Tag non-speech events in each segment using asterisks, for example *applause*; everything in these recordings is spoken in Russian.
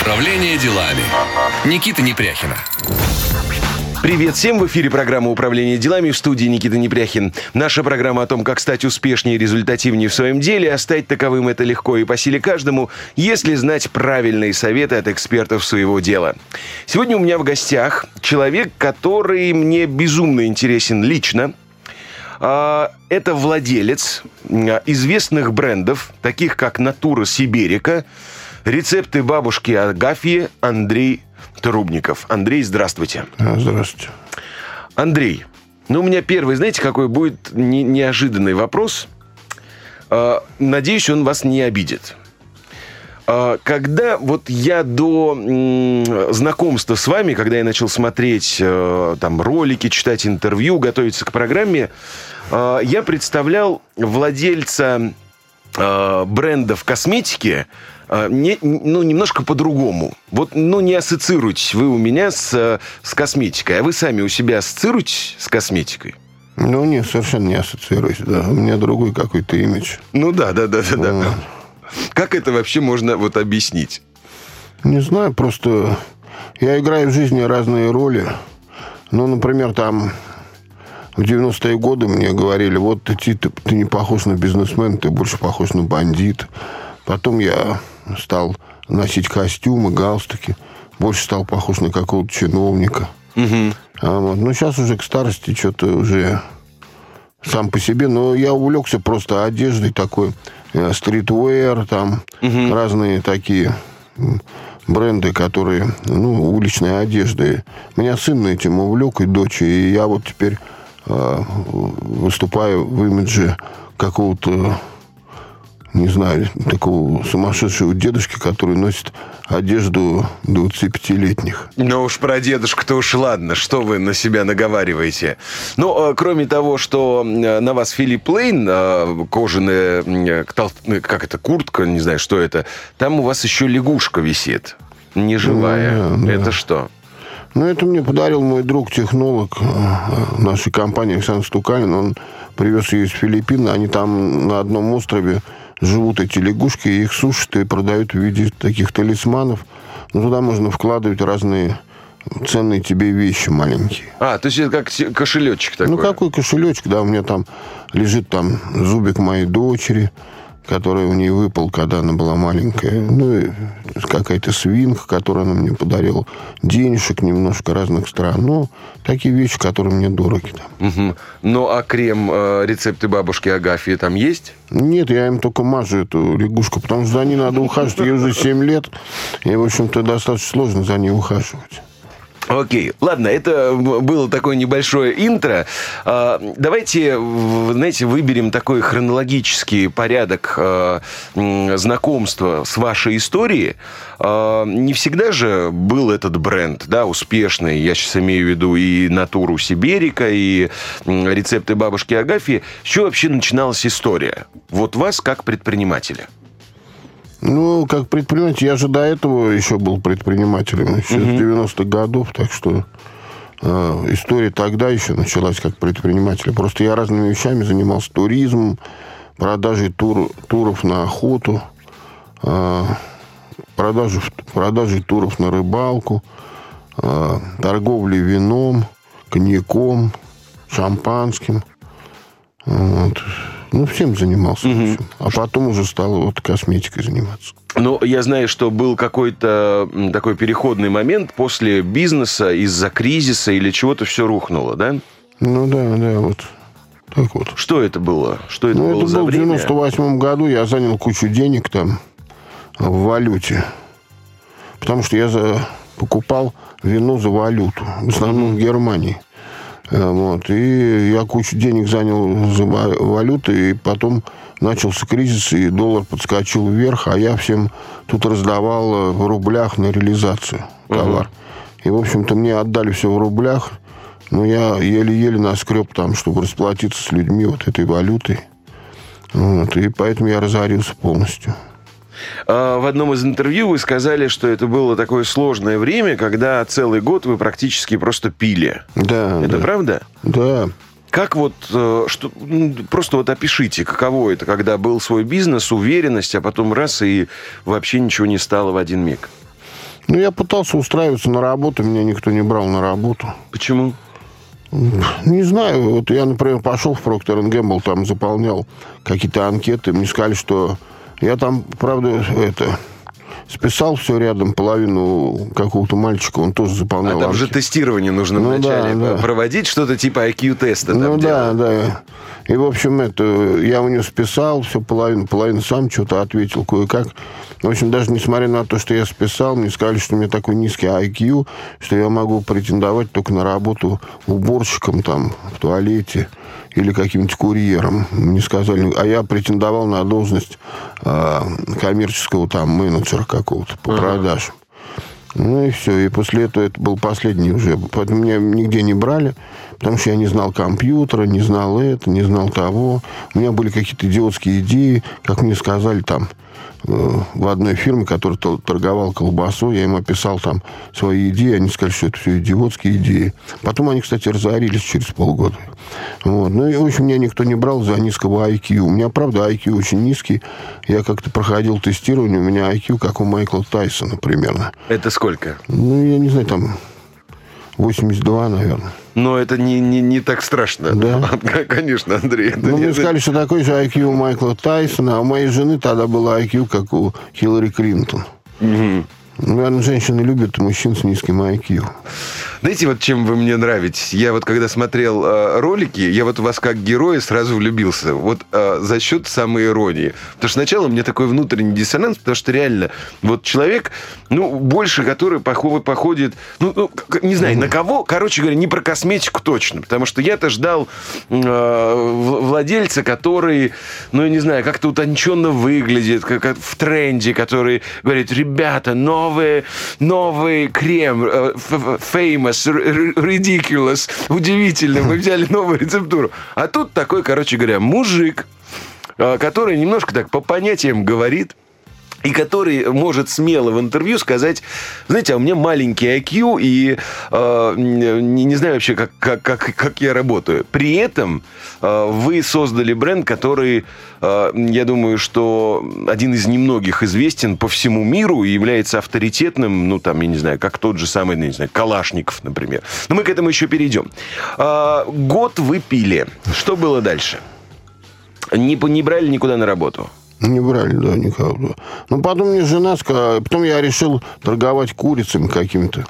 Управление делами. Никита Непряхина. Привет всем! В эфире программа «Управление делами» в студии Никита Непряхин. Наша программа о том, как стать успешнее и результативнее в своем деле, а стать таковым это легко и по силе каждому, если знать правильные советы от экспертов своего дела. Сегодня у меня в гостях человек, который мне безумно интересен лично. А, это владелец а, известных брендов, таких как «Натура Сиберика», рецепты бабушки Агафьи Андрей Трубников. Андрей, здравствуйте. А, здравствуйте. Андрей, ну у меня первый, знаете, какой будет не- неожиданный вопрос. А, Надеюсь, он вас не обидит. А, Когда вот я до знакомства с вами, когда я начал смотреть э, там ролики, читать интервью, готовиться к программе, я представлял владельца брендов косметики не, ну, немножко по-другому. Вот, ну, не ассоциируйтесь вы у меня с, э, с косметикой, а вы сами у себя ассоциируетесь с косметикой? Ну, нет, совершенно не ассоциируюсь, да. У меня другой какой-то имидж. Ну да, да, да, да, да. Вот. Как это вообще можно вот объяснить? Не знаю, просто я играю в жизни разные роли. Ну, например, там в 90-е годы мне говорили, вот ты, ты, ты не похож на бизнесмен, ты больше похож на бандит. Потом я стал носить костюмы, галстуки. Больше стал похож на какого-то чиновника. А вот. Ну, сейчас уже к старости что-то уже сам по себе, но я увлекся просто одеждой такой, э, стритвеер, там разные такие бренды, которые, ну, уличные одежды. Меня сын этим увлек, и дочь, и я вот теперь э, выступаю в имидже какого-то не знаю, такого сумасшедшего дедушки, который носит одежду 25-летних. Ну уж про дедушку-то уж ладно, что вы на себя наговариваете. Ну, э, кроме того, что э, на вас Филипп Лейн, э, кожаная, как это, куртка, не знаю, что это, там у вас еще лягушка висит, неживая. Ну, да, да. Это что? Ну, это мне подарил мой друг-технолог нашей компании Александр Стукалин. Он привез ее из Филиппин. Они там на одном острове живут эти лягушки, их сушат и продают в виде таких талисманов. Ну, туда можно вкладывать разные ценные тебе вещи маленькие. А, то есть это как кошелечек такой. Ну, какой кошелечек, да, у меня там лежит там зубик моей дочери, который у нее выпал, когда она была маленькая. Ну, и какая-то свинка, которую она мне подарила. Денежек немножко разных стран. Ну, такие вещи, которые мне дороги. Там. Мгм. Ну, а крем, э, рецепты бабушки Агафьи там есть? Нет, я им только мажу эту лягушку, потому что за ней надо ухаживать. Ей уже 7 лет, и, в общем-то, достаточно сложно за ней ухаживать. Окей, ладно, это было такое небольшое интро. А, Давайте, знаете, выберем такой хронологический порядок а, знакомства с вашей историей. А, Не всегда же был этот бренд, да, успешный. Я сейчас имею в виду и натуру Сиберика, и рецепты бабушки Агафьи. С чего вообще начиналась история? Вот вас как предпринимателя. Ну, как предприниматель, я же до этого еще был предпринимателем, еще с 90-х годов, так что э, история тогда еще началась как предприниматель. Просто я разными вещами занимался туризмом, продажей тур- туров на охоту, э, продажей, продажей туров на рыбалку, э, торговлей вином, коньяком, шампанским. Вот. Ну, всем занимался. в общем. А потом уже стал вот косметикой заниматься. Ну, я знаю, что был какой-то такой переходный момент после бизнеса из-за кризиса или чего-то все рухнуло, да? Ну да, да, вот. Так вот. Что это было? Что это Ну, было это за был в время? 98 году, я занял кучу денег там в валюте. Потому что я за- покупал вино за валюту, в основном в Германии. Э, Вот. И я кучу денег занял за ва- валюту, и потом начался кризис, и доллар подскочил вверх, а я всем тут раздавал э, в рублях на реализацию товар. И, в общем-то, мне отдали все в рублях, но я еле-еле наскреб там, чтобы расплатиться с людьми вот этой валютой. Вот, и поэтому я разорился полностью. А, В одном из интервью вы сказали, что это было такое сложное время, когда целый год вы практически просто пили. Да, Это да. правда? Да. Как вот, э, что, просто вот опишите, каково это, когда был свой бизнес, уверенность, а потом раз и вообще ничего не стало в один миг. Ну, я пытался устраиваться на работу, меня никто не брал на работу. Почему? Не знаю. Вот я, например, пошел в Procter Gamble, там заполнял какие-то анкеты. Мне сказали, что я там, правда, это списал все рядом, половину какого-то мальчика, он тоже заполнял. А там же тестирование нужно Ну вначале да, да. проводить, что-то типа IQ-теста. Ну да, делать. да. И, в общем, это, я у него списал все половину, половину сам что-то ответил кое-как. В общем, даже несмотря на то, что я списал, мне сказали, что у меня такой низкий IQ, что я могу претендовать только на работу уборщиком там в туалете или каким-нибудь курьером. Мне сказали, а я претендовал на должность э, коммерческого там менеджера какого-то по продажам. Ну и все. И после этого это был последний уже. Поэтому меня нигде не брали, потому что я не знал компьютера, не знал это, не знал того. У меня были какие-то идиотские идеи, как мне сказали там в одной фирме, которая торговал колбасой, я им описал там свои идеи, они сказали, что это все идиотские идеи. Потом они, кстати, разорились через полгода. Вот. Ну и, в общем, меня никто не брал за низкого IQ. У меня, правда, IQ очень низкий. Я как-то проходил тестирование, у меня IQ, как у Майкла Тайсона примерно. Это сколько? Ну, я не знаю, там 82, наверное. Но это не, не, не так страшно. Да. *laughs* Конечно, Андрей. это Ну, не- мне сказали, что такой же IQ у Майкла Тайсона, а у моей жены тогда было IQ, как у Хиллари Клинтон. Мгм. Наверное, женщины любят мужчин с низким IQ. Знаете, вот чем вы мне нравитесь? Я вот когда смотрел э, ролики, я вот в вас как героя сразу влюбился. Вот э, за счет самой иронии. Потому что сначала у меня такой внутренний диссонанс, потому что реально вот человек, ну, больше который похо- походит, ну, ну, не знаю, на кого, короче говоря, не про косметику точно. Потому что я-то ждал э, владельца, который, ну, я не знаю, как-то утонченно выглядит, как как в тренде, который говорит, ребята, новый, новый крем, э, ф- ф- famous, ridiculous, удивительно, мы взяли новую рецептуру. А тут такой, короче говоря, мужик, э, который немножко так по понятиям говорит, и который может смело в интервью сказать, знаете, а у меня маленький IQ, и э, не, не знаю вообще, как, как, как, как я работаю. При этом э, вы создали бренд, который, э, я думаю, что один из немногих известен по всему миру и является авторитетным, ну, там, я не знаю, как тот же самый, ну, не знаю, Калашников, например. Но мы к этому еще перейдем. Э, год вы пили. Что было дальше? Не, не брали никуда на работу? Не брали, да, никого. Ну, потом мне жена сказала... Потом я решил торговать курицами какими-то.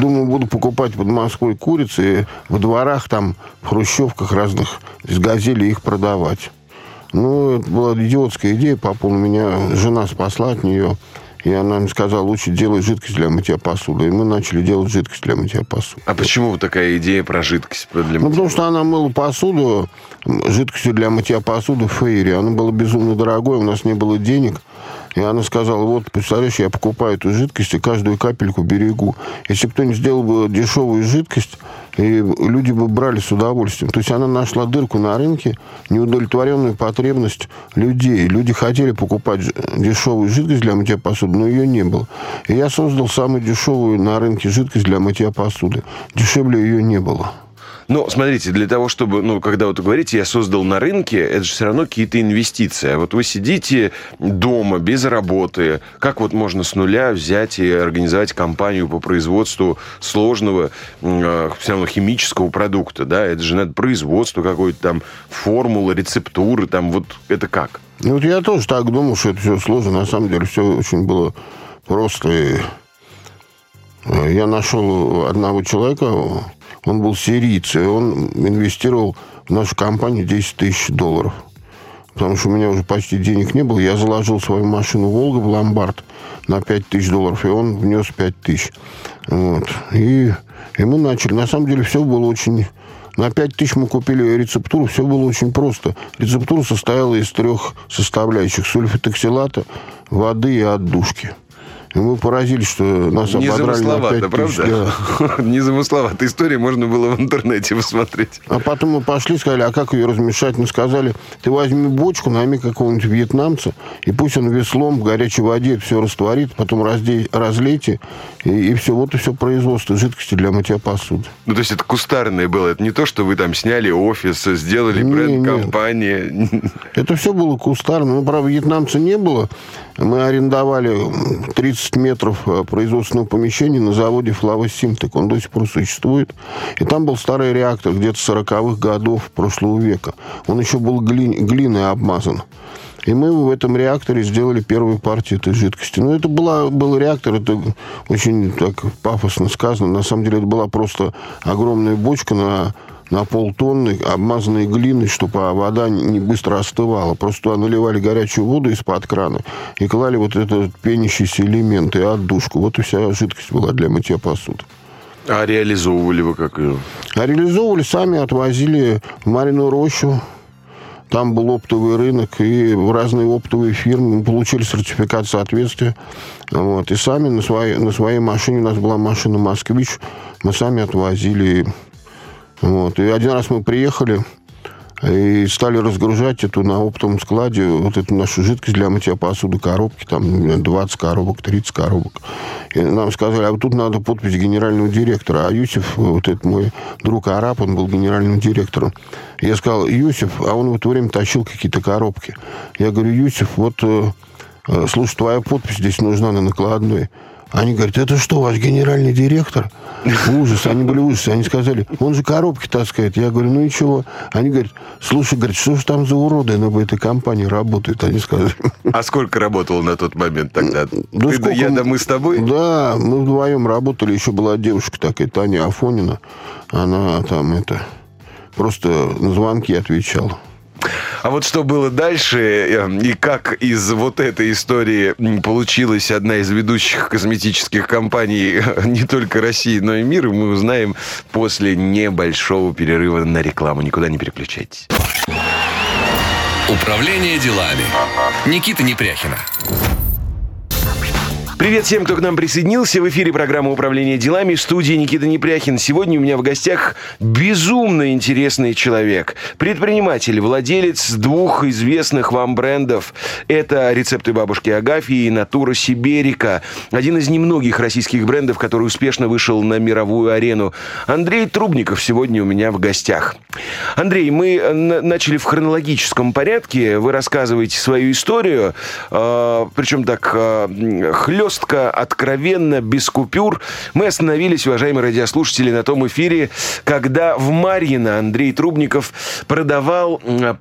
Думаю, буду покупать под Москвой курицы и во дворах там, в хрущевках разных, из газели их продавать. Ну, это была идиотская идея по поводу меня. Жена спасла от нее. И она мне сказала, лучше делай жидкость для мытья посуды. И мы начали делать жидкость для мытья посуды. А почему такая идея про жидкость для Ну, мытья? потому что она мыла посуду, жидкостью для мытья посуды в Фейри. Она была безумно дорогой, у нас не было денег. И она сказала, вот, представляешь, я покупаю эту жидкость и каждую капельку берегу. Если кто не сделал бы дешевую жидкость, и люди бы брали с удовольствием. То есть она нашла дырку на рынке, неудовлетворенную потребность людей. Люди хотели покупать дешевую жидкость для мытья посуды, но ее не было. И я создал самую дешевую на рынке жидкость для мытья посуды. Дешевле ее не было. Ну, смотрите, для того, чтобы, ну, когда вот говорите, я создал на рынке, это же все равно какие-то инвестиции. А вот вы сидите дома, без работы. Как вот можно с нуля взять и организовать компанию по производству сложного, э, все равно химического продукта, да? Это же надо производство какое-то там, формулы, рецептуры, там, вот это как? Ну, вот я тоже так думал, что это все сложно. На самом деле все очень было просто. И э, я нашел одного человека, он был сирийцем, и он инвестировал в нашу компанию 10 тысяч долларов. Потому что у меня уже почти денег не было. Я заложил свою машину «Волга» в ломбард на 5 тысяч долларов, и он внес 5 тысяч. Вот. И, и мы начали. На самом деле все было очень... На 5 тысяч мы купили рецептуру, все было очень просто. Рецептура состояла из трех составляющих. Сульфатоксилата, воды и отдушки. И мы поразились, что нас ободрали на 5 Незамысловато, тысяч. да. *laughs* Незамысловато. История можно было в интернете посмотреть. А потом мы пошли, сказали, а как ее размешать? Мы сказали, ты возьми бочку, найми какого-нибудь вьетнамца, и пусть он веслом в горячей воде все растворит, потом раздей, разлейте, и, и все. Вот и все производство жидкости для мытья посуды. Ну, то есть это кустарное было. Это не то, что вы там сняли офис, сделали Не, бренд, не. компания. *laughs* Это все было кустарно. Ну, правда, вьетнамца не было. Мы арендовали 30 30 метров э, производственного помещения на заводе Флавос Симтек. Он до сих пор существует. И там был старый реактор где-то 40-х годов прошлого века. Он еще был глин, глиной обмазан. И мы в этом реакторе сделали первую партию этой жидкости. Но это была, был реактор, это очень так пафосно сказано. На самом деле это была просто огромная бочка на на полтонны, обмазанной глиной, чтобы вода не быстро остывала. Просто наливали горячую воду из-под крана и клали вот этот пенящийся элемент и отдушку. Вот и вся жидкость была для мытья посуды. А реализовывали вы как ее? А реализовывали сами, отвозили в Мариную рощу, там был оптовый рынок, и в разные оптовые фирмы мы получили сертификат соответствия. Вот, и сами на своей, на своей машине, у нас была машина «Москвич», мы сами отвозили. Вот. И один раз мы приехали, и стали разгружать эту на оптовом складе, вот эту нашу жидкость для мытья посуды, коробки, там 20 коробок, 30 коробок. И нам сказали, а вот тут надо подпись генерального директора. А Юсиф, вот этот мой друг араб, он был генеральным директором. Я сказал, Юсиф, а он в это время тащил какие-то коробки. Я говорю, Юсиф, вот, э, э, слушай, твоя подпись здесь нужна на накладной. Они говорят, это что, ваш генеральный директор? Ужас, они были ужасы. Они сказали, он же коробки таскает. Я говорю, ну и чего? Они говорят, слушай, говорят, что же там за уроды на этой компании работают? Они сказали. А сколько работал на тот момент тогда? Да Ты, сколько я, да мы с тобой? Да, мы вдвоем работали. Еще была девушка такая, Таня Афонина. Она там это просто на звонки отвечала. А вот что было дальше, э, и как из вот этой истории получилась одна из ведущих косметических компаний э, не только России, но и мира, мы узнаем после небольшого перерыва на рекламу. Никуда не переключайтесь. Управление делами. Никита Непряхина. Привет всем, кто к нам присоединился. В эфире программа «Управление делами» студии Никита Непряхин. Сегодня у меня в гостях безумно интересный человек. Предприниматель, владелец двух известных вам брендов. Это рецепты бабушки Агафьи и Натура Сиберика. Один из немногих российских брендов, который успешно вышел на мировую арену. Андрей Трубников сегодня у меня в гостях. Андрей, мы э, на- начали в хронологическом порядке. Вы рассказываете свою историю, э, причем так э, откровенно, без купюр. Мы остановились, уважаемые радиослушатели, на том эфире, когда в Марьино Андрей Трубников продавал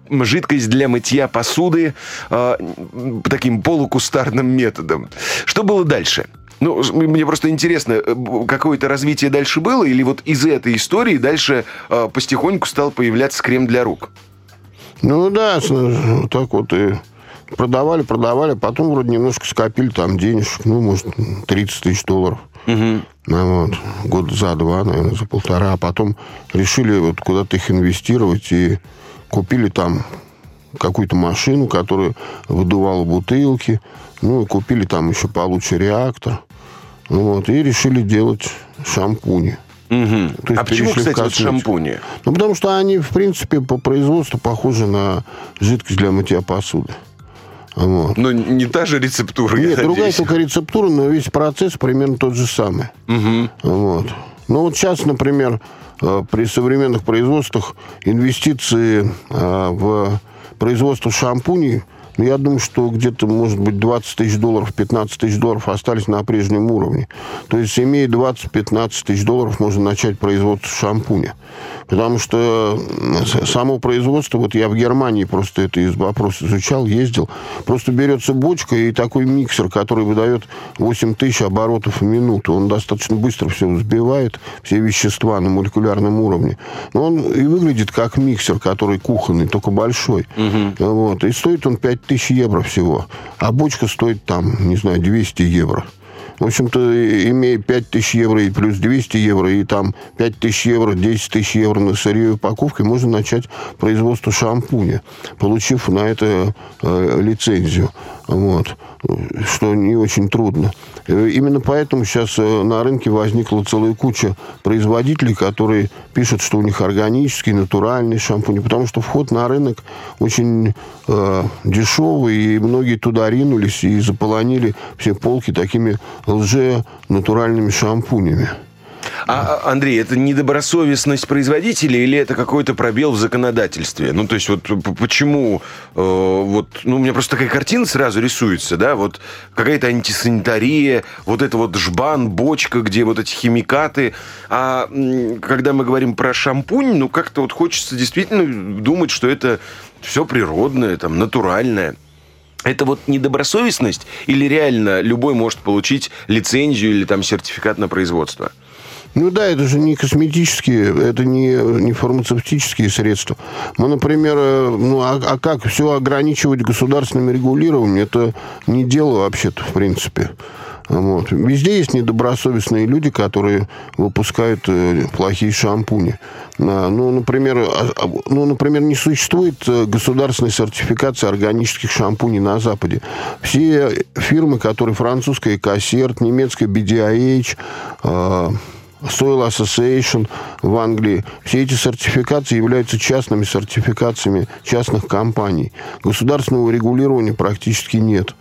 жидкость для мытья посуды э, таким полукустарным методом. Что было дальше? Ну, мне просто интересно, э, какое-то развитие дальше было, или вот из этой истории дальше э, потихоньку стал появляться крем для рук? Ну да, вот так вот и продавали, продавали, потом вроде немножко скопили там денежек, ну, может, 30 тысяч долларов. Ну, вот, год за два, наверное, за полтора. А потом решили вот куда-то их инвестировать и купили там какую-то машину, которая выдувала бутылки. Ну, и купили там еще получше реактор. Ну, Вот, и решили делать шампуни. То есть а почему, кстати, вот шампуни? Ну, потому что они, в принципе, по производству похожи на жидкость для мытья посуды. Вот. Ну, не та же рецептура, Нет, другая надеюсь. только рецептура, но весь процесс примерно тот же самый. Вот. Ну, вот сейчас, например, э, при современных производствах инвестиции э, в производство шампуней, ну, я думаю, что где-то, может быть, 20 тысяч долларов, 15 тысяч долларов остались на прежнем уровне. То есть, имея 20-15 тысяч долларов, можно начать производство шампуня. Потому что само производство, вот я в Германии просто это вопрос изучал, ездил, просто берется бочка и такой миксер, который выдает 8 тысяч оборотов в минуту. Он достаточно быстро все взбивает, все вещества на молекулярном уровне. Но он и выглядит как миксер, который кухонный, только большой. Вот. И стоит он 5 тысяч евро всего. А бочка стоит там, не знаю, 200 евро. В общем-то, имея 5 тысяч евро и плюс 200 евро, и там 5 тысяч евро, 10 тысяч евро на сырье и упаковке, можно начать производство шампуня, получив на это э, лицензию. Вот. Что не очень трудно. Э, Именно поэтому сейчас э, на рынке возникла целая куча производителей, которые пишут, что у них органический, натуральный шампунь, потому что вход на рынок очень э, дешевый, и многие туда ринулись и заполонили все полки такими лже-натуральными шампунями. А, а, Андрей, это недобросовестность производителя или это какой-то пробел в законодательстве? Ну, то есть вот почему э, вот, ну, у меня просто такая картина сразу рисуется, да, вот какая-то антисанитария, вот это вот жбан, бочка, где вот эти химикаты. А когда мы говорим про шампунь, ну, как-то вот хочется действительно думать, что это все природное, там, натуральное. Это вот недобросовестность или реально любой может получить лицензию или там сертификат на производство? Ну да, это же не косметические, это не, не фармацевтические средства. Мы, например, э, ну а, а как все ограничивать государственным регулированием, это не дело вообще-то, в принципе. Вот. Везде есть недобросовестные люди, которые выпускают э, плохие шампуни. А, ну, например, а, а, ну, например, не существует э, государственной сертификации органических шампуней на Западе. Все фирмы, которые французская Кассерт, немецкая BDIH, Soil Association в Англии. Все эти сертификации являются частными сертификациями частных компаний. Государственного регулирования практически нет.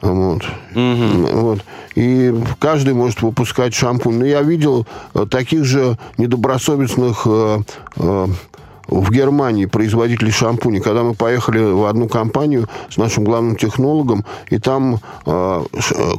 Вот. Угу. вот. И каждый может выпускать шампунь. Но я видел э, таких же недобросовестных э, э, в Германии производителей шампуней, когда мы поехали в одну компанию с нашим главным технологом, и там э,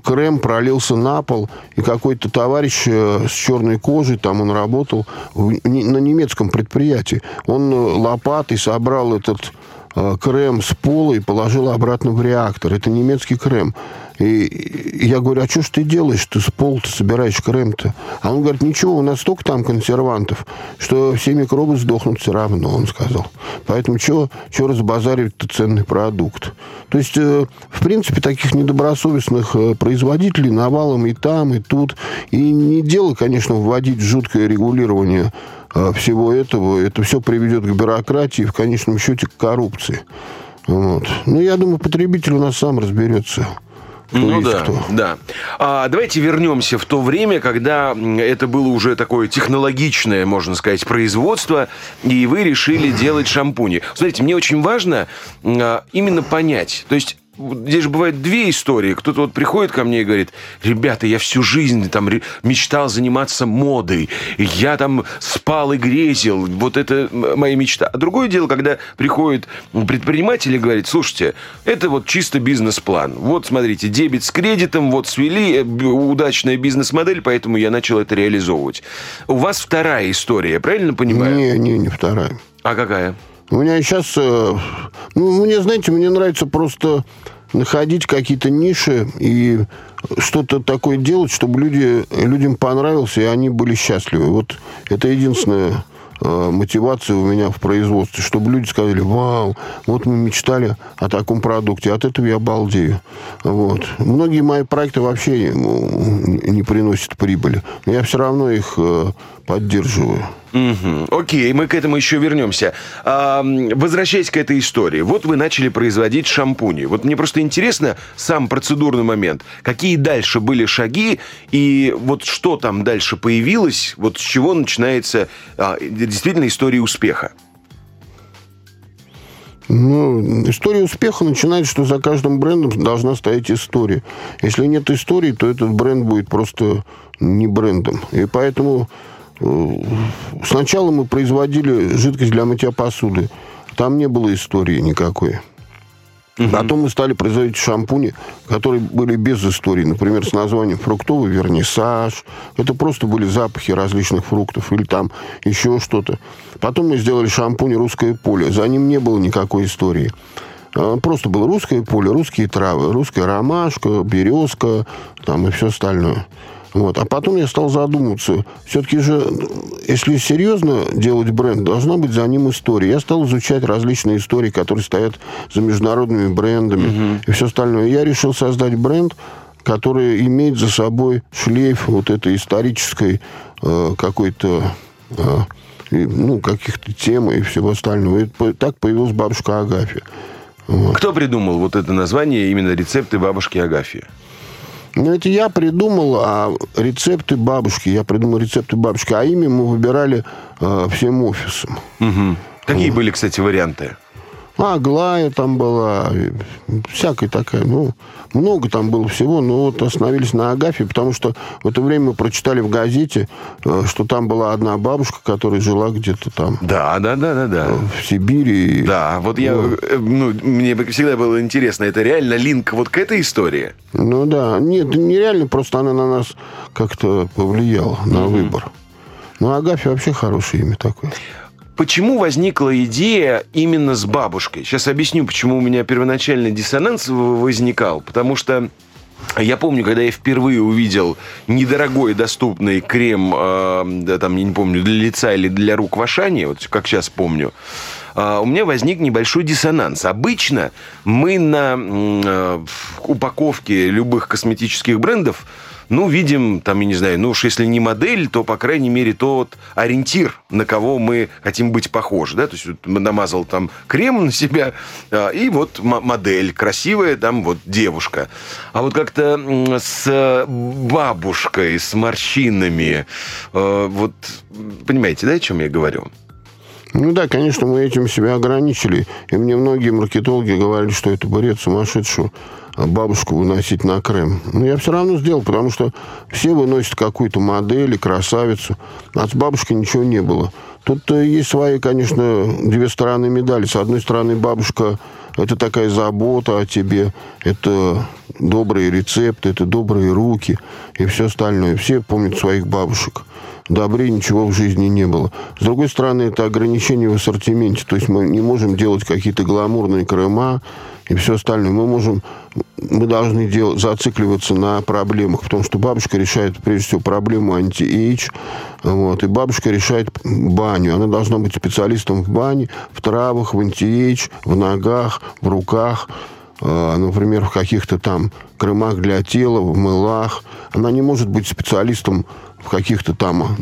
крем пролился на пол, и какой-то товарищ э, с черной кожей, там он работал в, не, на немецком предприятии, он лопатой собрал этот Э, крем с пола и положил обратно в реактор. Это немецкий крем. И я говорю, а что ж ты делаешь? Ты с пола ты собираешь крем-то. А он говорит, ничего, у нас столько там консервантов, что все микробы сдохнут все равно, он сказал. Поэтому что разбазаривать-то ценный продукт? То есть, э, в принципе, таких недобросовестных э, производителей навалом и там, и тут. И не дело, конечно, вводить жуткое регулирование всего этого, это все приведет к бюрократии и в конечном счете к коррупции. Вот. Ну, я думаю, потребитель у нас сам разберется. ну да, кто. да. А, давайте вернемся в то время, когда это было уже такое технологичное, можно сказать, производство, и вы решили делать шампуни. Смотрите, мне очень важно а, именно понять, то есть здесь же бывают две истории. Кто-то вот приходит ко мне и говорит, ребята, я всю жизнь там мечтал заниматься модой, я там спал и грезил, вот это моя мечта. А другое дело, когда приходит предприниматель и говорит, слушайте, это вот чисто бизнес-план. Вот, смотрите, дебет с кредитом, вот свели, э, удачная бизнес-модель, поэтому я начал это реализовывать. У вас вторая история, я правильно понимаю? Не, не, не вторая. А какая? У меня сейчас... Э, ну, мне, знаете, мне нравится просто находить какие-то ниши и что-то такое делать, чтобы люди, людям понравилось, и они были счастливы. Вот это единственное э, мотивация у меня в производстве, чтобы люди сказали, вау, вот мы мечтали о таком продукте, от этого я балдею. Вот. Многие мои проекты вообще ну, не приносят прибыли, но я все равно их э, поддерживаю. Угу. Окей, мы к этому еще вернемся. А, возвращаясь к этой истории. Вот вы начали производить шампуни. Вот мне просто интересно сам процедурный момент. Какие дальше были шаги и вот что там дальше появилось? Вот с чего начинается а, действительно история успеха? Ну, история успеха начинается, что за каждым брендом должна стоять история. Если нет истории, то этот бренд будет просто не брендом. И поэтому Сначала мы производили жидкость для мытья посуды. Там не было истории никакой. Угу. Потом мы стали производить шампуни, которые были без истории. Например, с названием фруктовый вернисаж. Это просто были запахи различных фруктов или там еще что-то. Потом мы сделали шампунь «Русское поле». За ним не было никакой истории. А, просто было русское поле, русские травы, русская ромашка, березка там и все остальное. Вот. А потом я стал задумываться. Все-таки же, если серьезно делать бренд, должна быть за ним история. Я стал изучать различные истории, которые стоят за международными брендами угу. и все остальное. Я решил создать бренд, который имеет за собой шлейф вот этой исторической э, какой-то... Э, ну, каких-то тем и всего остального. И так появилась бабушка Агафья. Вот. Кто придумал вот это название, именно рецепты бабушки Агафьи? Ну, это я придумал, а рецепты бабушки, я придумал рецепты бабушки, а имя мы выбирали э, всем офисом. Угу. Какие вот. были, кстати, варианты? Аглая там была, и всякая такая, ну, много там было всего, но вот остановились на Агафе, потому что в это время мы прочитали в газете, э, что там была одна бабушка, которая жила где-то там. Да, да, да, да, да. В Сибири. Да, вот я, Ну. э, ну, мне всегда было интересно, это реально линк вот к этой истории? Ну да, нет, нереально, просто она на нас как-то повлияла на выбор. Ну, Агафья вообще хорошее имя такое. Почему возникла идея именно с бабушкой? Сейчас объясню, почему у меня первоначальный диссонанс возникал. Потому что я помню, когда я впервые увидел недорогой доступный крем, э, да, там, я не помню, для лица или для рук в Ашане, вот как сейчас помню, а, у меня возник небольшой диссонанс. Обычно мы на э, упаковке любых косметических брендов ну, видим, там, я не знаю, ну уж если не модель, то, по крайней мере, тот ориентир, на кого мы хотим быть похожи, да, то есть вот намазал там крем на себя, а, и вот модель красивая, там вот девушка. А вот как-то с бабушкой, с морщинами, э, вот, понимаете, да, о чем я говорю? Ну да, конечно, мы этим себя ограничили. И мне многие маркетологи говорили, что это бред сумасшедшую а, бабушку выносить на крем. Но я все равно сделал, потому что все выносят какую-то модель и красавицу. А с бабушкой ничего не было. Тут э, есть свои, конечно, две стороны медали. С одной стороны, бабушка это такая забота о тебе, это добрые рецепты, это добрые руки и все остальное. Все помнят своих бабушек. Добрее ничего в жизни не было. С другой стороны, это ограничение в ассортименте. То есть мы не можем делать какие-то гламурные крема и все остальное. Мы можем, мы должны делать, зацикливаться на проблемах, потому что бабушка решает, прежде всего, проблему anti-age, вот, и бабушка решает баню. Она должна быть специалистом в бане, в травах, в anti-age, в ногах, в руках, э, например, в каких-то там кремах для тела, в мылах. Она не может быть специалистом в каких-то там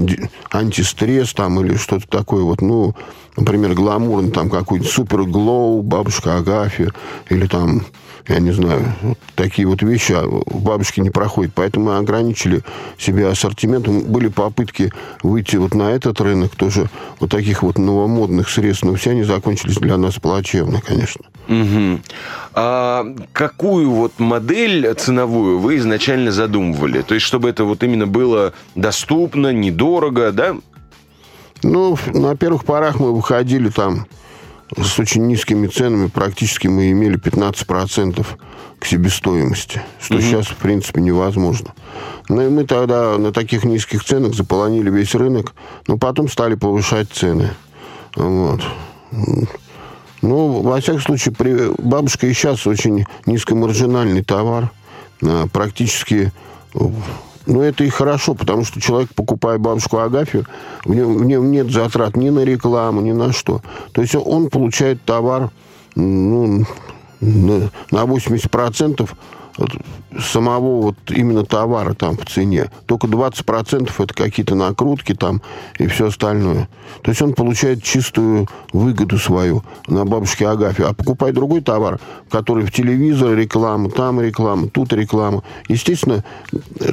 антистресс там или что-то такое вот, ну, например, гламурный там какой-то супер glow, бабушка Агафья или там, я не знаю, вот такие вот вещи а у бабушки не проходят. Поэтому мы ограничили себе ассортиментом. Были попытки выйти вот на этот рынок тоже вот таких вот новомодных средств, но все они закончились для нас плачевно, конечно. Мгм. А какую вот модель ценовую вы изначально задумывали? То есть, чтобы это вот именно было доступно, недорого, да? Ну, на первых порах мы выходили там с очень низкими ценами. Практически мы имели 15% к себестоимости, что сейчас, в принципе, невозможно. Ну, и мы тогда на таких низких ценах заполонили весь рынок, но потом стали повышать цены. Вот. Ну, во всяком случае, при... бабушка и сейчас очень низкомаржинальный товар. А, Практически ну, это и хорошо, потому что человек, покупая бабушку Агафью, в нем, в нем нет затрат ни на рекламу, ни на что. То есть он получает товар ну, на, на 80% от самого вот именно товара там в цене. Только 20% это какие-то накрутки там и все остальное. То есть он получает чистую выгоду свою на бабушке Агафе. А покупая другой товар, который в телевизор реклама, там реклама, тут реклама. Естественно,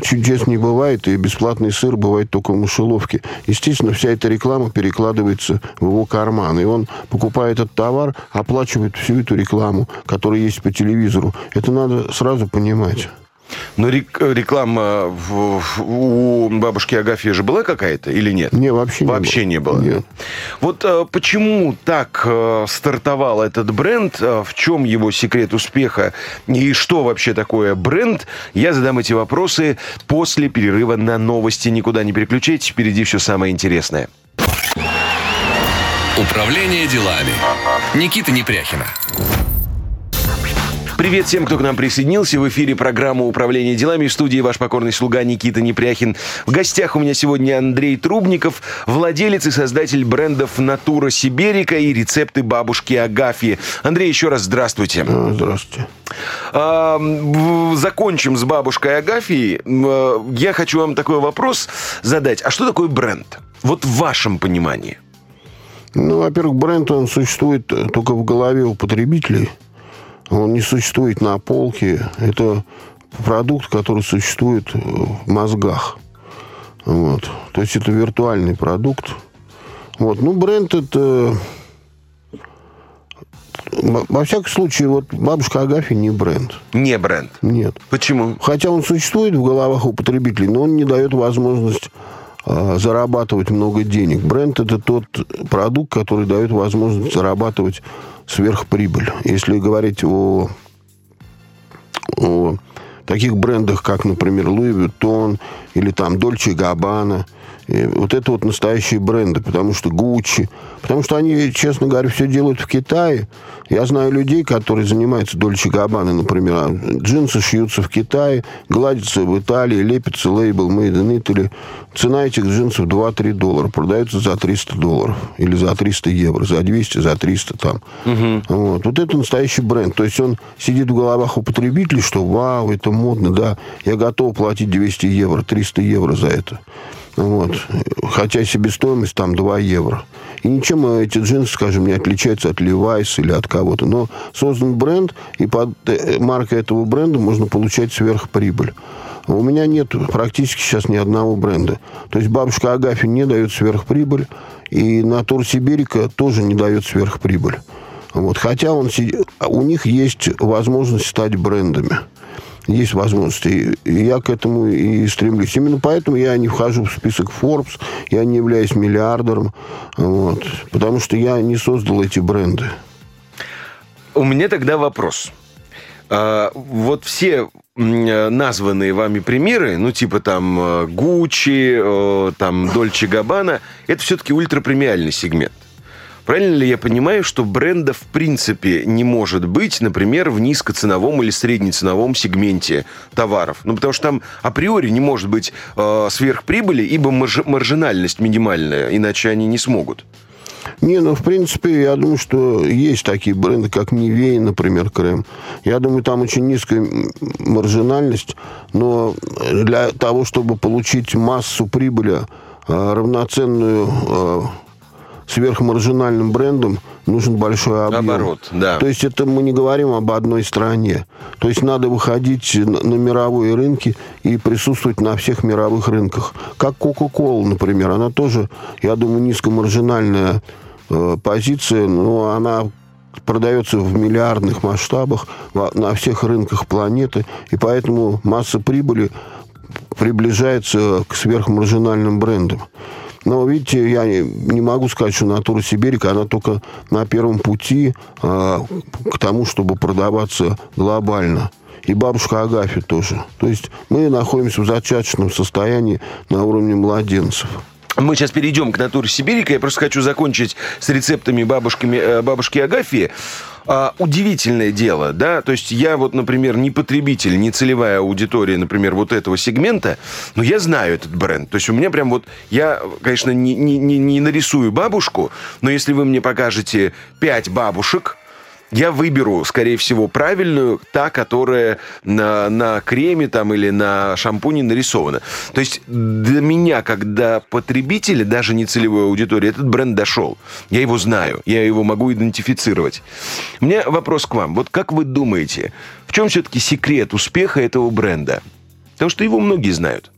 чудес не бывает, и бесплатный сыр бывает только в мышеловке. Естественно, вся эта реклама перекладывается в его карман. И он, покупая этот товар, оплачивает всю эту рекламу, которая есть по телевизору. Это надо сразу понимать. Но рек- реклама в- в- у бабушки Агафьи же была какая-то или нет? Не, вообще не Вообще было. не было. Нет. Вот э, почему так э, стартовал этот бренд, э, в чем его секрет успеха и что вообще такое бренд, я задам эти вопросы после перерыва на новости. Никуда не переключайтесь, впереди все самое интересное. Управление делами. Никита Непряхина. Привет всем, кто к нам присоединился. В эфире программа «Управление делами» в студии ваш покорный слуга Никита Непряхин. В гостях у меня сегодня Андрей Трубников, владелец и создатель брендов «Натура Сиберика» и рецепты бабушки Агафьи. Андрей, еще раз здравствуйте. А, Здравствуйте. А, Закончим с бабушкой Агафьей. Э, Я хочу вам такой вопрос задать. А что такое бренд? Вот в вашем понимании. Ну, во-первых, бренд, он существует только в голове у потребителей. Он не существует на полке. Это продукт, который существует э, в мозгах. Вот. То есть это виртуальный продукт. Вот. Ну, бренд это во всяком случае, вот бабушка Агафья не бренд. Не бренд. Нет. Почему? Хотя он существует в головах у потребителей, но он не дает возможность а, зарабатывать много денег. Бренд это тот продукт, который дает возможность зарабатывать сверхприбыль. Если говорить о, о таких брендах, как, например, Louis Vuitton или там Dolce Gabbana – и вот это вот настоящие бренды, потому что Гуччи, потому что они, честно говоря, все делают в Китае. Я знаю людей, которые занимаются Дольче Габбана, например, а джинсы шьются в Китае, гладятся в Италии, лепится лейбл Made in Italy. Цена этих джинсов 2-3 доллара, продаются за 300 долларов или за 300 евро, за 200, за 300 там. Угу. Вот. вот это настоящий бренд. То есть он сидит в головах у потребителей, что вау, это модно, да, я готов платить 200 евро, 300 евро за это. Вот. Хотя себестоимость там 2 евро. И ничем эти джинсы, скажем, не отличаются от Levi's или от кого-то. Но создан бренд, и под э, маркой этого бренда можно получать сверхприбыль. У меня нет практически сейчас ни одного бренда. То есть бабушка Агафья не дает сверхприбыль, и Натур Сибирика тоже не дает сверхприбыль. Вот. Хотя он, у них есть возможность стать брендами есть возможности. И я к этому и стремлюсь. Именно поэтому я не вхожу в список Forbes, я не являюсь миллиардером, вот, потому что я не создал эти бренды. У меня тогда вопрос. А, вот все названные вами примеры, ну, типа там Гуччи, э, там Дольче Габбана, это все-таки ультрапремиальный сегмент. Правильно ли я понимаю, что бренда в принципе не может быть, например, в низкоценовом или среднеценовом сегменте товаров? Ну, потому что там априори не может быть э, сверхприбыли, ибо марж маржинальность минимальная, иначе они не смогут. Не, ну, в принципе, я думаю, что есть такие бренды, как Нивей, например, Крем. Я думаю, там очень низкая маржинальность, но для того, чтобы получить массу прибыли, э, равноценную э, сверхмаржинальным брендом нужен большой объем. Оборот, да. То есть это мы не говорим об одной стране. То есть надо выходить на мировые рынки и присутствовать на всех мировых рынках. Как Coca-Cola, например. Она тоже, я думаю, низкомаржинальная э, позиция, но она продается в миллиардных масштабах на всех рынках планеты, и поэтому масса прибыли приближается к сверхмаржинальным брендам. Но, видите, я не, не могу сказать, что натура Сибирика, она только на первом пути э, к тому, чтобы продаваться глобально. И бабушка Агафья тоже. То есть мы находимся в зачаточном состоянии на уровне младенцев. Мы сейчас перейдем к натуре Сибирика. Я просто хочу закончить с рецептами э, бабушки Агафьи. А, удивительное дело, да, то есть я вот, например, не потребитель, не целевая аудитория, например, вот этого сегмента, но я знаю этот бренд. То есть у меня прям вот, я, конечно, не, не, не нарисую бабушку, но если вы мне покажете пять бабушек, я выберу, скорее всего, правильную, та, которая на, на креме там или на шампуне нарисована. То есть для меня, когда потребители, даже не целевой аудитории, этот бренд дошел. Я его знаю, я его могу идентифицировать. У меня вопрос к вам. Вот как вы думаете, в чем все-таки секрет успеха этого бренда? Потому что его многие знают.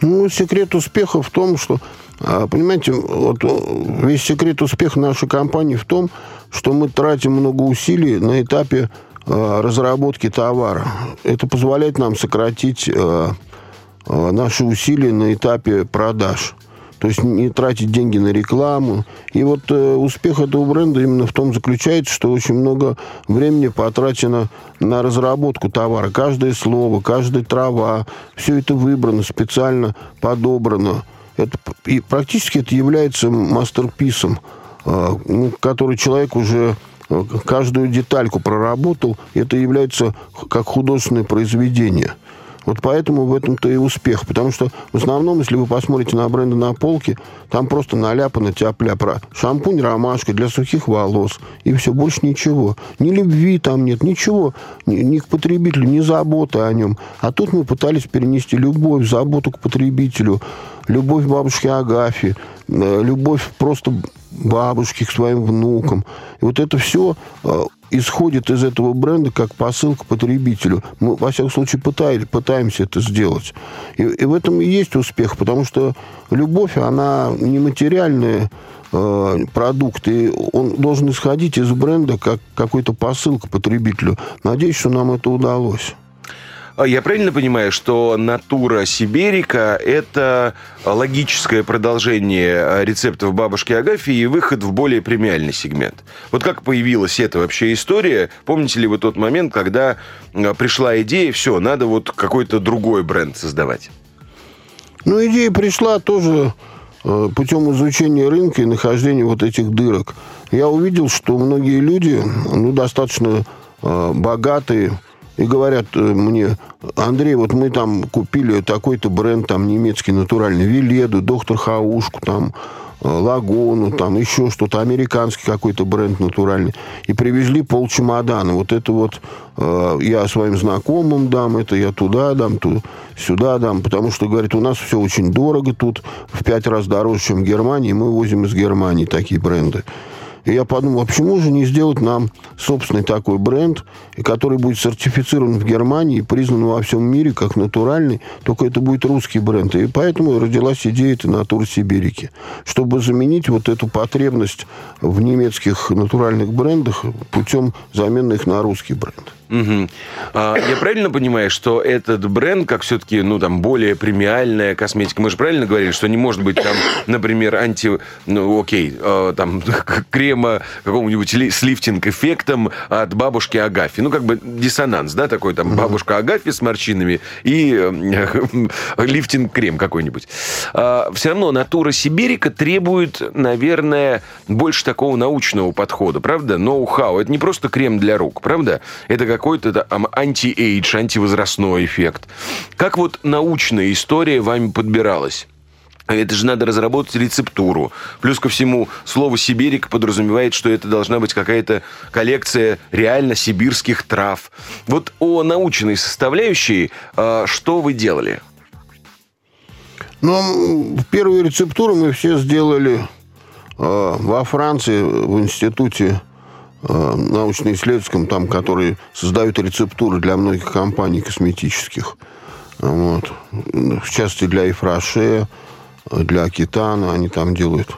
Ну, секрет успеха в том, что понимаете, вот весь секрет успеха нашей компании в том, что мы тратим много усилий на этапе а, разработки товара. Это позволяет нам сократить а, наши усилия на этапе продаж. То есть не тратить деньги на рекламу. И вот э, успех этого бренда именно в том заключается, что очень много времени потрачено на разработку товара. Каждое слово, каждая трава, все это выбрано, специально подобрано. Это, и практически это является мастерписом, а, ну, который человек уже э, каждую детальку проработал. Это является как художественное произведение. Вот поэтому в этом-то и успех. Потому что в основном, если вы посмотрите на бренды на полке, там просто наляпано тяпля про шампунь ромашка для сухих волос. И все, больше ничего. Ни любви там нет, ничего. Ни, ни к потребителю, ни заботы о нем. А тут мы пытались перенести любовь, заботу к потребителю, любовь бабушки Агафьи, э, любовь просто бабушки к своим внукам. И вот это все э, исходит из этого бренда как посылка потребителю. Мы, во всяком случае, пытались, пытаемся это сделать. И, и в этом и есть успех, потому что любовь, она нематериальная э, продукт, и он должен исходить из бренда как какой-то посылка потребителю. Надеюсь, что нам это удалось. А Я правильно понимаю, что натура сиберика – это логическое продолжение рецептов бабушки Агафьи и выход в более премиальный сегмент? Вот как появилась эта вообще история? Помните ли вы тот момент, когда а, пришла идея, все, надо вот какой-то другой бренд создавать? Ну, идея пришла тоже э, путем изучения рынка и нахождения вот этих дырок. Я увидел, что многие люди, ну, достаточно э, богатые, и говорят э, мне, Андрей, вот мы там купили такой-то бренд, там немецкий натуральный, Веледу, Доктор Хаушку, там э, Лагону, там еще что-то, американский какой-то бренд натуральный. И привезли пол чемодана. Вот это вот э, я своим знакомым дам, это я туда дам, ту, сюда дам. Потому что, говорит, у нас все очень дорого тут, в пять раз дороже, чем в Германии. Мы возим из Германии такие бренды. И я подумал, а почему же не сделать нам собственный такой бренд, который будет сертифицирован в Германии признан во всем мире как натуральный, только это будет русский бренд. И поэтому родилась идея этой натуры Сибирики, чтобы заменить вот эту потребность в немецких натуральных брендах путем замены их на русский бренд. Угу. А, я правильно понимаю, что этот бренд, как все-таки, ну, там, более премиальная косметика, мы же правильно говорили, что не может быть там, например, анти... Ну, окей, э, там, *laughs* крема какого-нибудь ли, с лифтинг-эффектом от бабушки Агафи. Ну, как бы диссонанс, да, такой там бабушка Агафи с морщинами и э, *laughs* лифтинг-крем какой-нибудь. А, все равно Natura Siberica требует, наверное, больше такого научного подхода, правда? Ноу-хау. Это не просто крем для рук, правда? Это как какой-то там anti-age, антивозрастной эффект. Как вот научная история вами подбиралась? Это же надо разработать рецептуру. Плюс ко всему, слово «сибирик» подразумевает, что это должна быть какая-то коллекция реально сибирских трав. Вот о научной составляющей, а, что вы делали? Ну, первую рецептуру мы все сделали э, во Франции, в институте Э, научно-исследовательском, там, которые создают рецептуры для многих компаний косметических. Вот. В частности, для Ифраше, для Китана они там делают.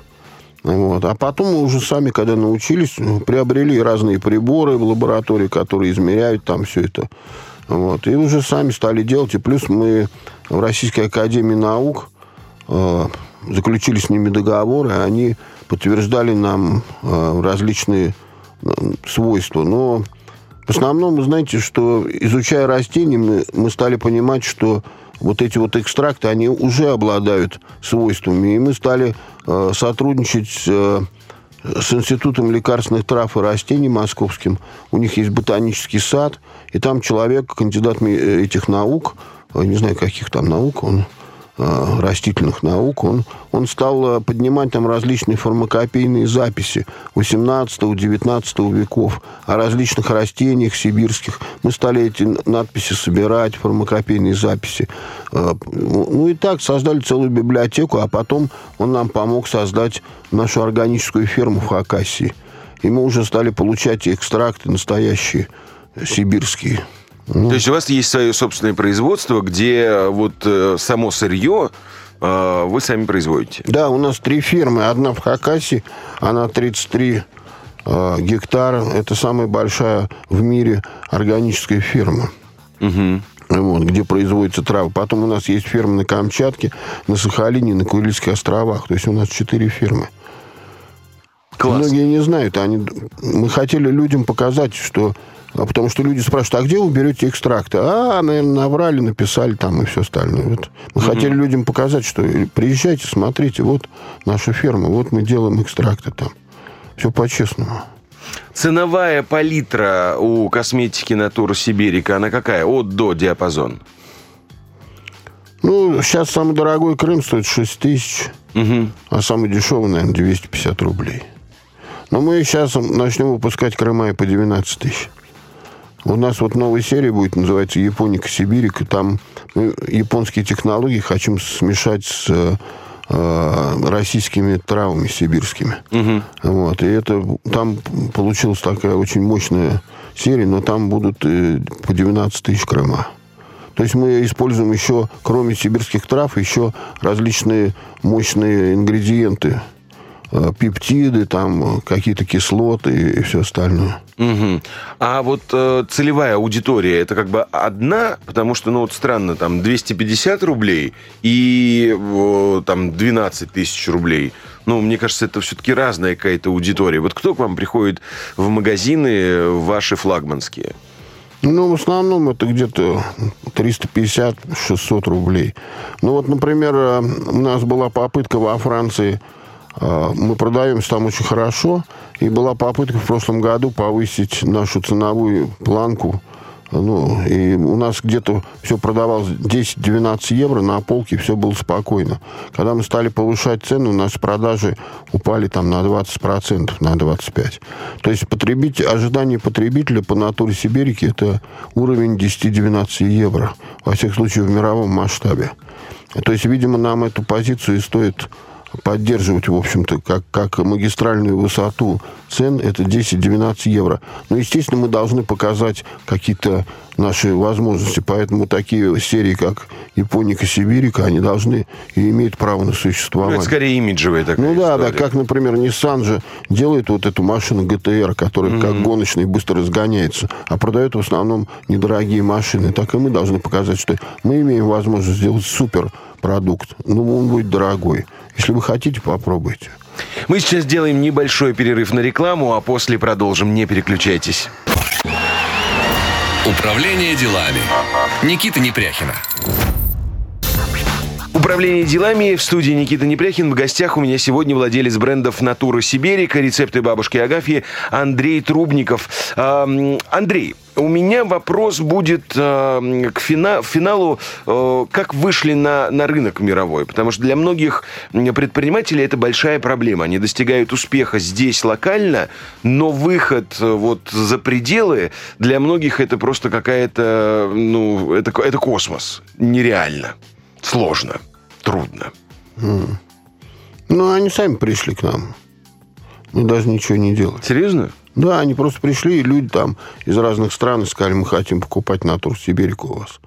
Вот. А потом мы уже сами, когда научились, приобрели разные приборы в лаборатории, которые измеряют там все это. Вот. И уже сами стали делать. И плюс мы в Российской Академии Наук э, заключили с ними договоры, они подтверждали нам э, различные свойства. Но в основном, вы знаете, что изучая растения, мы, мы стали понимать, что вот эти вот экстракты, они уже обладают свойствами. И мы стали э, сотрудничать э, с Институтом лекарственных трав и растений московским. У них есть ботанический сад, и там человек, кандидат этих наук, э, не знаю, каких там наук, он Э, растительных наук, он, он стал э, поднимать там различные фармакопейные записи 18-19 веков о различных растениях сибирских. Мы стали эти надписи собирать, фармакопейные записи. Э, ну и так создали целую библиотеку, а потом он нам помог создать нашу органическую ферму в Хакасии. И мы уже стали получать экстракты настоящие, сибирские. Ну. То есть у вас есть свое собственное производство, где э, вот э, само сырье э, вы сами производите? Да, у нас три фирмы. Одна в Хакасии, она 33 э, гектара. Это самая большая в мире органическая фирма. Угу. Вот, где производятся травы. Потом у нас есть фирмы на Камчатке, на Сахалине, на Курильских островах. То есть у нас четыре фирмы. Класс. Многие не знают. Они... Мы хотели людям показать, что а потому что люди спрашивают, а где вы берете экстракты? А, наверное, наврали, написали там и все остальное. Вот. Мы угу. хотели людям показать, что приезжайте, смотрите, вот наша ферма, вот мы делаем экстракты там. Все по-честному. Ценовая палитра у косметики Натура Сибирика, она какая? От до диапазон? Ну, сейчас самый дорогой Крым стоит 6 тысяч, угу. а самый дешевый, наверное, 250 рублей. Но мы сейчас начнем выпускать Крыма и по 12 тысяч. У нас вот новая серия будет, называется «Японика Сибирик». И там мы японские технологии хотим смешать с э, российскими травами сибирскими. Вот. И это там получилась такая очень мощная серия, но там будут э, по 12 тысяч крыма. То есть мы используем еще, кроме сибирских трав, еще различные мощные ингредиенты. Э, Пептиды, там э, какие-то кислоты и все остальное. Мгм. А вот э, целевая аудитория это как бы одна, потому что, ну вот странно, там 250 рублей и э, там 12 тысяч рублей. Ну, мне кажется, это все-таки разная какая-то аудитория. Вот кто к вам приходит в магазины э, ваши флагманские? Ну, в основном это где-то 350-600 рублей. Ну, вот, например, у нас была попытка во Франции, мы продаемся там очень хорошо, и была попытка в прошлом году повысить нашу ценовую планку. Ну, и у нас где-то все продавалось 10-12 евро, на полке все было спокойно. Когда мы стали повышать цену, наши продажи упали там на 20%, на 25%. То есть потребитель, ожидание потребителя по натуре Сибирики это уровень 10-12 евро. Во всех случаях в мировом масштабе. То есть, видимо, нам эту позицию и стоит поддерживать, в общем-то, как, как магистральную высоту цен, это 10-12 евро. Но, естественно, мы должны показать какие-то наши возможности. Поэтому такие серии, как Японика, Сибирика, они должны и имеют право на Ну, существование. это скорее имиджевая такая Ну да, да, история. как, например, Nissan же делает вот эту машину GTR, которая как гоночная и быстро разгоняется, а продает в основном недорогие машины. Так и мы должны показать, что мы имеем возможность сделать супер продукт. Ну, он будет дорогой. Если вы хотите, попробуйте. Мы сейчас сделаем небольшой перерыв на рекламу, а после продолжим. Не переключайтесь. Управление делами. Никита Непряхина. Управление делами в студии Никита Непряхин. В гостях у меня сегодня владелец брендов «Натура Сибирика», рецепты бабушки Агафьи Андрей Трубников. Андрей, у меня вопрос будет к фина- финалу, э, как вышли на, на рынок мировой. Потому что для многих предпринимателей это большая проблема. Они достигают успеха здесь локально, но выход э, вот за пределы для многих это просто какая-то, ну, это, это космос. Нереально. Сложно, трудно. Ну, они сами пришли к нам. Мы даже ничего не делали. Серьезно? Да, они просто пришли, и люди там из разных стран и сказали, мы хотим покупать натур Сибирику у вас.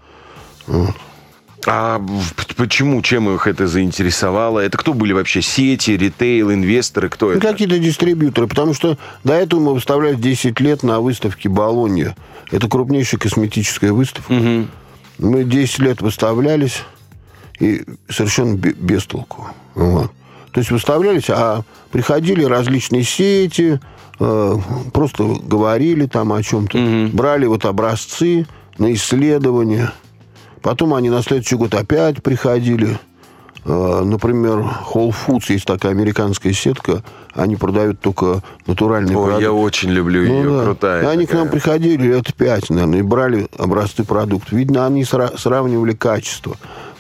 А в- п- почему, чем их это заинтересовало? Это кто были вообще? Сети, ритейл, инвесторы? Кто Ну, это? какие-то дистрибьюторы, потому что до этого мы выставляли 10 лет на выставке Болонья. Это крупнейшая косметическая выставка. Мы 10 лет выставлялись, и совершенно бе- без толку. Вот. То есть выставлялись, а приходили различные сети, э, просто говорили там о чем-то, брали вот образцы на исследования. Потом они на следующий год опять приходили. Э, Например, Whole Foods, есть такая американская сетка, они продают только натуральные Ой, продукты. я очень люблю ее, Ну да. крутая. И они к нам такая. приходили лет пять, наверное, и брали образцы продуктов. Видно, они сра- сравнивали качество.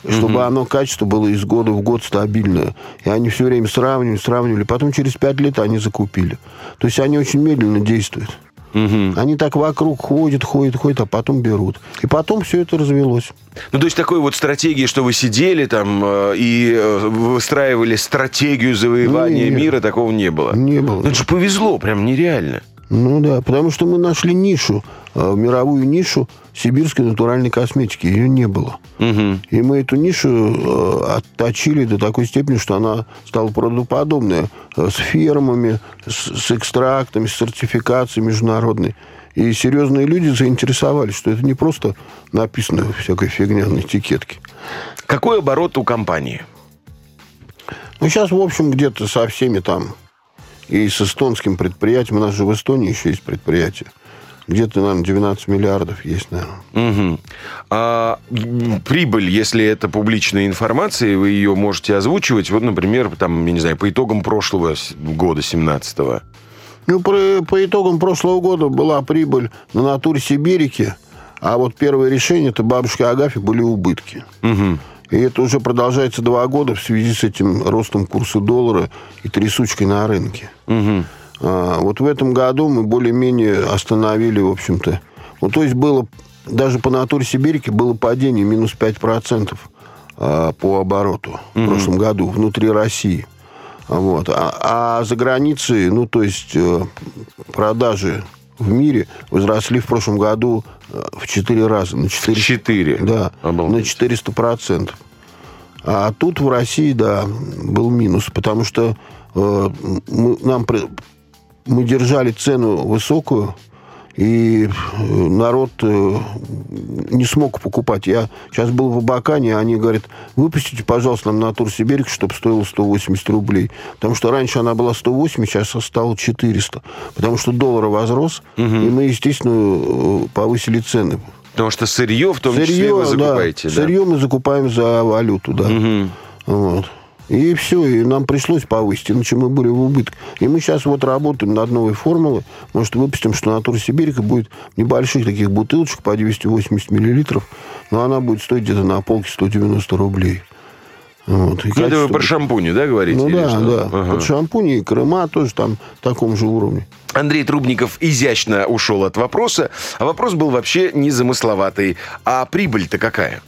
Чтобы оно, качество было из года в год стабильное. И они все время сравнивали, сравнивали. Потом через пять лет они закупили. То есть они очень медленно действуют. Они так вокруг ходят, ходят, ходят, а потом берут. И потом все это развелось. Ну, то есть такой вот стратегии, что вы сидели там э, и э, выстраивали стратегию завоевания Нет. мира, такого не было. Не было. Ну, это же повезло, прям нереально. Ну да, потому что мы нашли нишу, э, мировую нишу сибирской натуральной косметики. Ее не было. И мы эту нишу э, отточили до такой степени, что она стала правдоподобная. э, С фермами, с, с экстрактами, с сертификацией международной. И серьезные люди заинтересовались, что это не просто написано всякой фигня на этикетке. Какой оборот у компании? Ну, сейчас, в общем, где-то со всеми там и с эстонским предприятием, у нас же в Эстонии еще есть предприятие, где-то, наверное, 12 миллиардов есть, наверное. Мгм. А прибыль, если это публичная информация, вы ее можете озвучивать, вот, например, там, я не знаю, по итогам прошлого года, 17-го. Ну, по, по итогам прошлого года была прибыль на натуре Сибирики, а вот первое решение, это бабушки Агафьи, были убытки. И это уже продолжается два года в связи с этим ростом курса доллара и трясучкой на рынке. А, вот в этом году мы более-менее остановили, в общем-то. Ну, то есть было, даже по натуре Сибирики было падение минус 5%. а, по обороту в прошлом году внутри России. Вот. А, а за границей, ну, то есть э, продажи в мире возросли в прошлом году э, в 4 раза. На 4, 4. Да, Обалдеть. на 400 процентов. А тут в России, да, был минус, потому что э, мы, нам, при- мы держали цену высокую, и э, народ э, не смог покупать. Я сейчас был в Абакане, они говорят, выпустите, пожалуйста, нам натур Сибирик, чтобы стоило 180 рублей. Потому что раньше она была 180, сейчас стала 400. Потому что доллар возрос, и мы, естественно, э, повысили цены. Потому что сырье, в том числе, вы закупаете. да. да. Сырье мы закупаем за валюту, да. Вот. И все, и нам пришлось повысить, иначе мы были в убытке. И мы сейчас вот работаем над новой формулой. Может, выпустим, что натура Сибирика будет небольших таких бутылочек по 280 миллилитров, но она будет стоить где-то на полке 190 рублей. Вот. И Ну, это вы качество про шампуни, да, говорите? Ну да, что? да. Ага. Вот шампуни и крема тоже там в таком же уровне. Андрей Трубников изящно ушел от вопроса, а вопрос был вообще незамысловатый. А прибыль-то какая?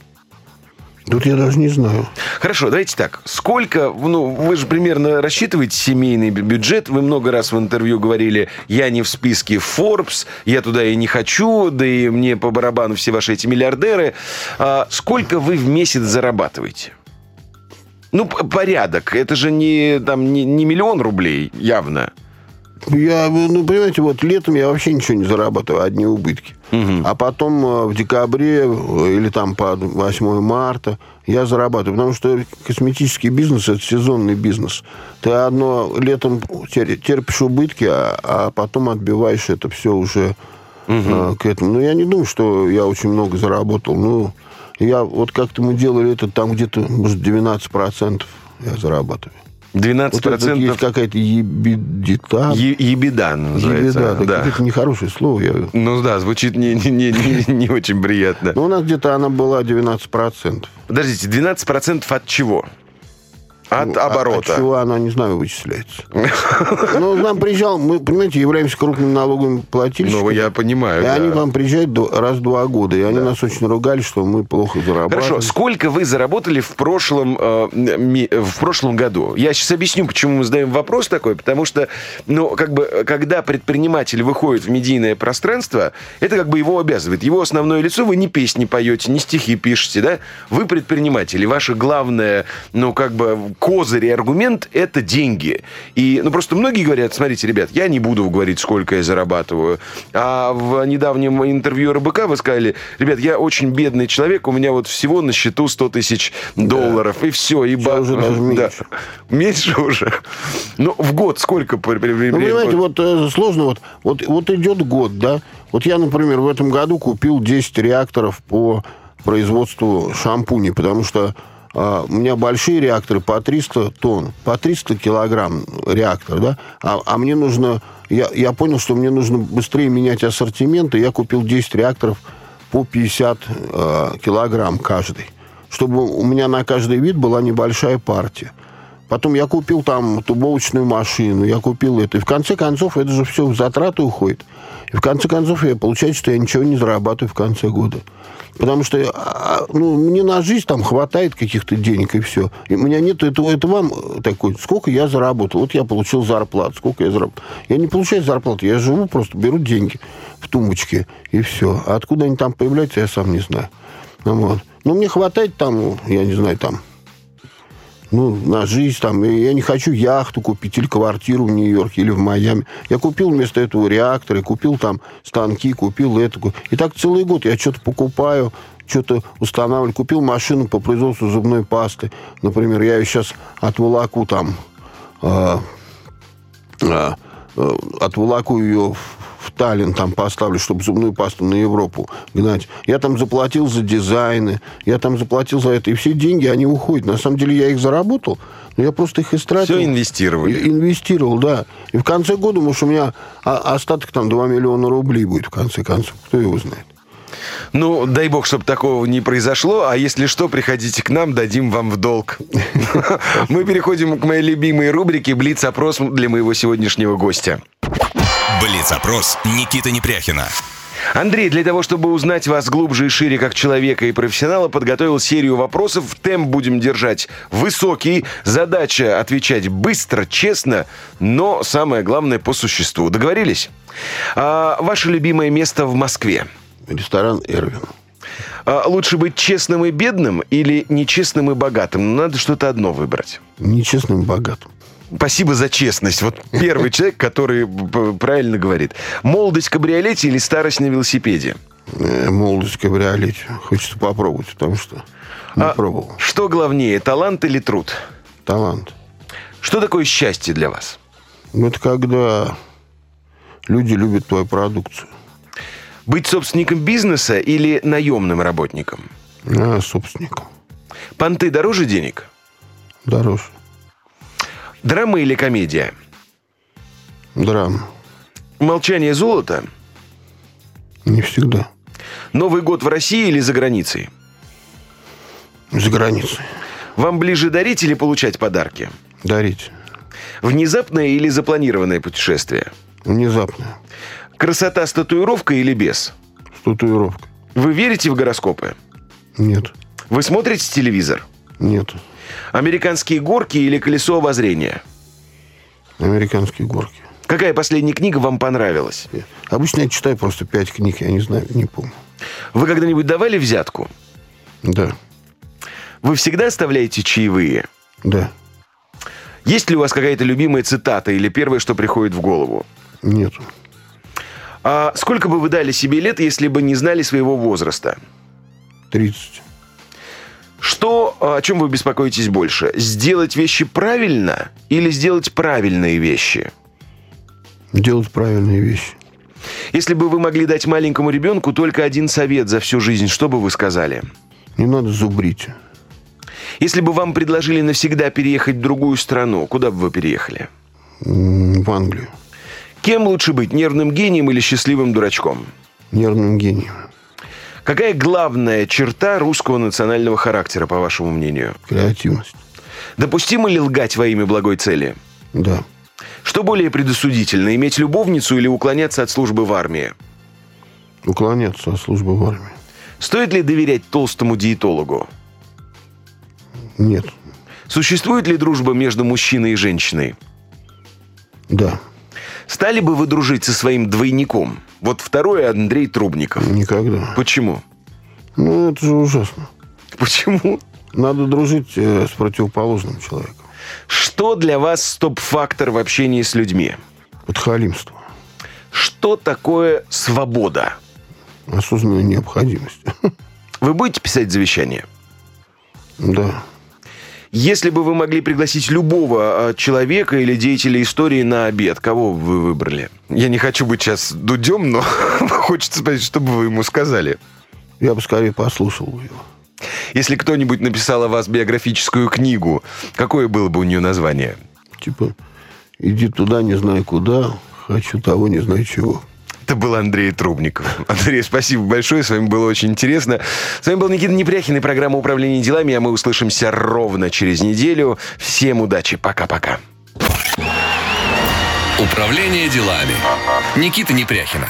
Тут я даже не знаю. Хорошо, давайте так. Сколько, ну, вы же примерно рассчитываете семейный бю- бюджет. Вы много раз в интервью говорили, я не в списке Forbes, я туда и не хочу, да и мне по барабану все ваши эти миллиардеры. А сколько вы в месяц зарабатываете? Ну, порядок. Это же не, там, не, не миллион рублей, явно. Я, ну, понимаете, вот летом я вообще ничего не зарабатываю, одни убытки. А потом э, в декабре э, или там по 8 марта я зарабатываю. Потому что косметический бизнес – это сезонный бизнес. Ты одно летом тер- терпишь убытки, а, а потом отбиваешь это все уже э, к этому. Но я не думаю, что я очень много заработал. Ну, я вот как-то мы делали это там где-то, может, 12% я зарабатываю. 12% Вот это есть какая-то ебедита. е- ебеда называется. Ебеда, да. это нехорошее слово. Я... Ну да, звучит не, не, не, не- не очень приятно. Но у нас где-то она была 12%. Подождите, 12% от чего? От а- оборота. От чего она, не знаю, вычисляется. Ну, нам приезжал, мы, понимаете, являемся крупным налоговым плательщиком. Ну, я понимаю. И да. они к вам приезжают до- раз в два года. И они нас очень ругали, что мы плохо зарабатываем. Хорошо, сколько вы заработали в прошлом, э, ми- в прошлом году? Я сейчас объясню, почему мы задаем вопрос такой, потому что, ну, как бы, э, когда предприниматель выходит в медийное пространство, это как бы его обязывает. Его основное лицо, вы не песни поете, не стихи пишете, да? Вы предприниматель, и ваше главное, ну, как бы, козырь и аргумент – это деньги. И, ну, просто многие говорят, смотрите, ребят, я не буду говорить, сколько я зарабатываю. А в недавнем интервью РБК вы сказали, ребят, я очень бедный человек, у меня вот всего на счету 100 тысяч долларов, и все. И ба- уже даже Да. меньше. Меньше уже. Ну, в год сколько? Ну, понимаете, вот э, сложно, вот, вот, вот идет год, да. Вот я, например, в этом году купил 10 реакторов по производству шампуней, потому что у меня большие реакторы по 300 тонн, по 300 килограмм реактор, да, а, а мне нужно, я, я понял, что мне нужно быстрее менять ассортимент, и я купил 10 реакторов по 50 э, килограмм каждый, чтобы у меня на каждый вид была небольшая партия. Потом я купил там тубовочную машину, я купил это. И в конце концов, это же все в затраты уходит. И в конце концов, я получается, что я ничего не зарабатываю в конце года. Потому что а, ну, мне на жизнь там хватает каких-то денег, и все. И у меня нет этого. Это вам такой, сколько я заработал. Вот я получил зарплату, сколько я заработал. Я не получаю зарплату, я живу, просто беру деньги в тумбочке, и все. А откуда они там появляются, я сам не знаю. Ну, вот. Но мне хватает там, я не знаю, там, ну, на жизнь там. И Я не хочу яхту купить или квартиру в Нью-Йорке или в Майами. Я купил вместо этого реакторы, купил там станки, купил это. И так целый год я что-то покупаю, что-то устанавливаю. Купил машину по производству зубной пасты. Например, я ее сейчас отволоку там, а, э, отволоку ее в в Таллин там поставлю, чтобы зубную пасту на Европу гнать. Я там заплатил за дизайны, я там заплатил за это. И все деньги, они уходят. На самом деле я их заработал, но я просто их истратил. Все инвестировали. Инвестировал, да. И в конце года, может, у меня остаток там 2 миллиона рублей будет, в конце концов. Кто его знает? Ну, дай бог, чтобы такого не произошло. А если что, приходите к нам, дадим вам в долг. *laughs* Мы переходим к моей любимой рубрике «Блиц-опрос» для моего сегодняшнего гостя. Блиц-опрос Никиты Непряхина. Андрей, для того, чтобы узнать вас глубже и шире как человека и профессионала, подготовил серию вопросов. Темп будем держать высокий. Задача отвечать быстро, честно, но самое главное по существу. Договорились? А, ваше любимое место в Москве? Ресторан «Эрвин». А, лучше быть честным и бедным или нечестным и богатым? Надо что-то одно выбрать. Нечестным и богатым. Спасибо за честность. Вот первый человек, который правильно говорит. Молодость в кабриолете или старость на велосипеде? Э, молодость в кабриолете. Хочется попробовать, потому что не А пробовал. Что главнее, талант или труд? Талант. Что такое счастье для вас? Ну, Это когда люди любят твою продукцию. Быть собственником бизнеса или наемным работником? А собственником. Понты дороже денег? Дороже. Драма или комедия? Драма. Молчание золота? Не всегда. Новый год в России или за границей? За границей. Вам ближе дарить или получать подарки? Дарить. Внезапное или запланированное путешествие? Внезапно. Красота с татуировкой или без? С татуировкой. Вы верите в гороскопы? Нет. Вы смотрите телевизор? Нет. Американские горки или колесо обозрения? Американские горки. Какая последняя книга вам понравилась? Обычно я читаю просто пять книг, я не знаю, не помню. Вы когда-нибудь давали взятку? Да. Вы всегда оставляете чаевые? Да. Есть ли у вас какая-то любимая цитата или первое, что приходит в голову? Нет. А сколько бы вы дали себе лет, если бы не знали своего возраста? 30. Что, о чем вы беспокоитесь больше? Сделать вещи правильно или сделать правильные вещи? Делать правильные вещи. Если бы вы могли дать маленькому ребенку только один совет за всю жизнь, что бы вы сказали? Не надо зубрить. Если бы вам предложили навсегда переехать в другую страну, куда бы вы переехали? В Англию. Кем лучше быть, нервным гением или счастливым дурачком? Нервным гением. Какая главная черта русского национального характера, по вашему мнению? Креативность. Допустимо ли лгать во имя благой цели? Да. Что более предосудительно, иметь любовницу или уклоняться от службы в армии? Уклоняться от службы в армии. Стоит ли доверять толстому диетологу? Нет. Существует ли дружба между мужчиной и женщиной? Да. Стали бы вы дружить со своим двойником? Вот второй Андрей Трубников. Никогда. Почему? Ну, это же ужасно. Почему? Надо дружить э, с противоположным человеком. Что для вас стоп-фактор в общении с людьми? Подхалимство. Что такое свобода? Осознанная необходимость. *laughs* Вы будете писать завещание? Да. Если бы вы могли пригласить любого э, человека или деятеля истории на обед, кого бы вы выбрали? Я не хочу быть сейчас дудем, но *laughs* хочется спросить, что бы вы ему сказали. Я бы скорее послушал его. Если кто-нибудь написал о вас биографическую книгу, какое было бы у нее название? Типа, иди туда, не знаю куда, хочу того, не знаю чего. Это был Андрей Трубников. *laughs* Андрей, спасибо большое, с вами было очень интересно. С вами был Никита Непряхин и программа «Управление делами», а мы услышимся ровно через неделю. Всем удачи, пока-пока. Управление делами. Никита Непряхина.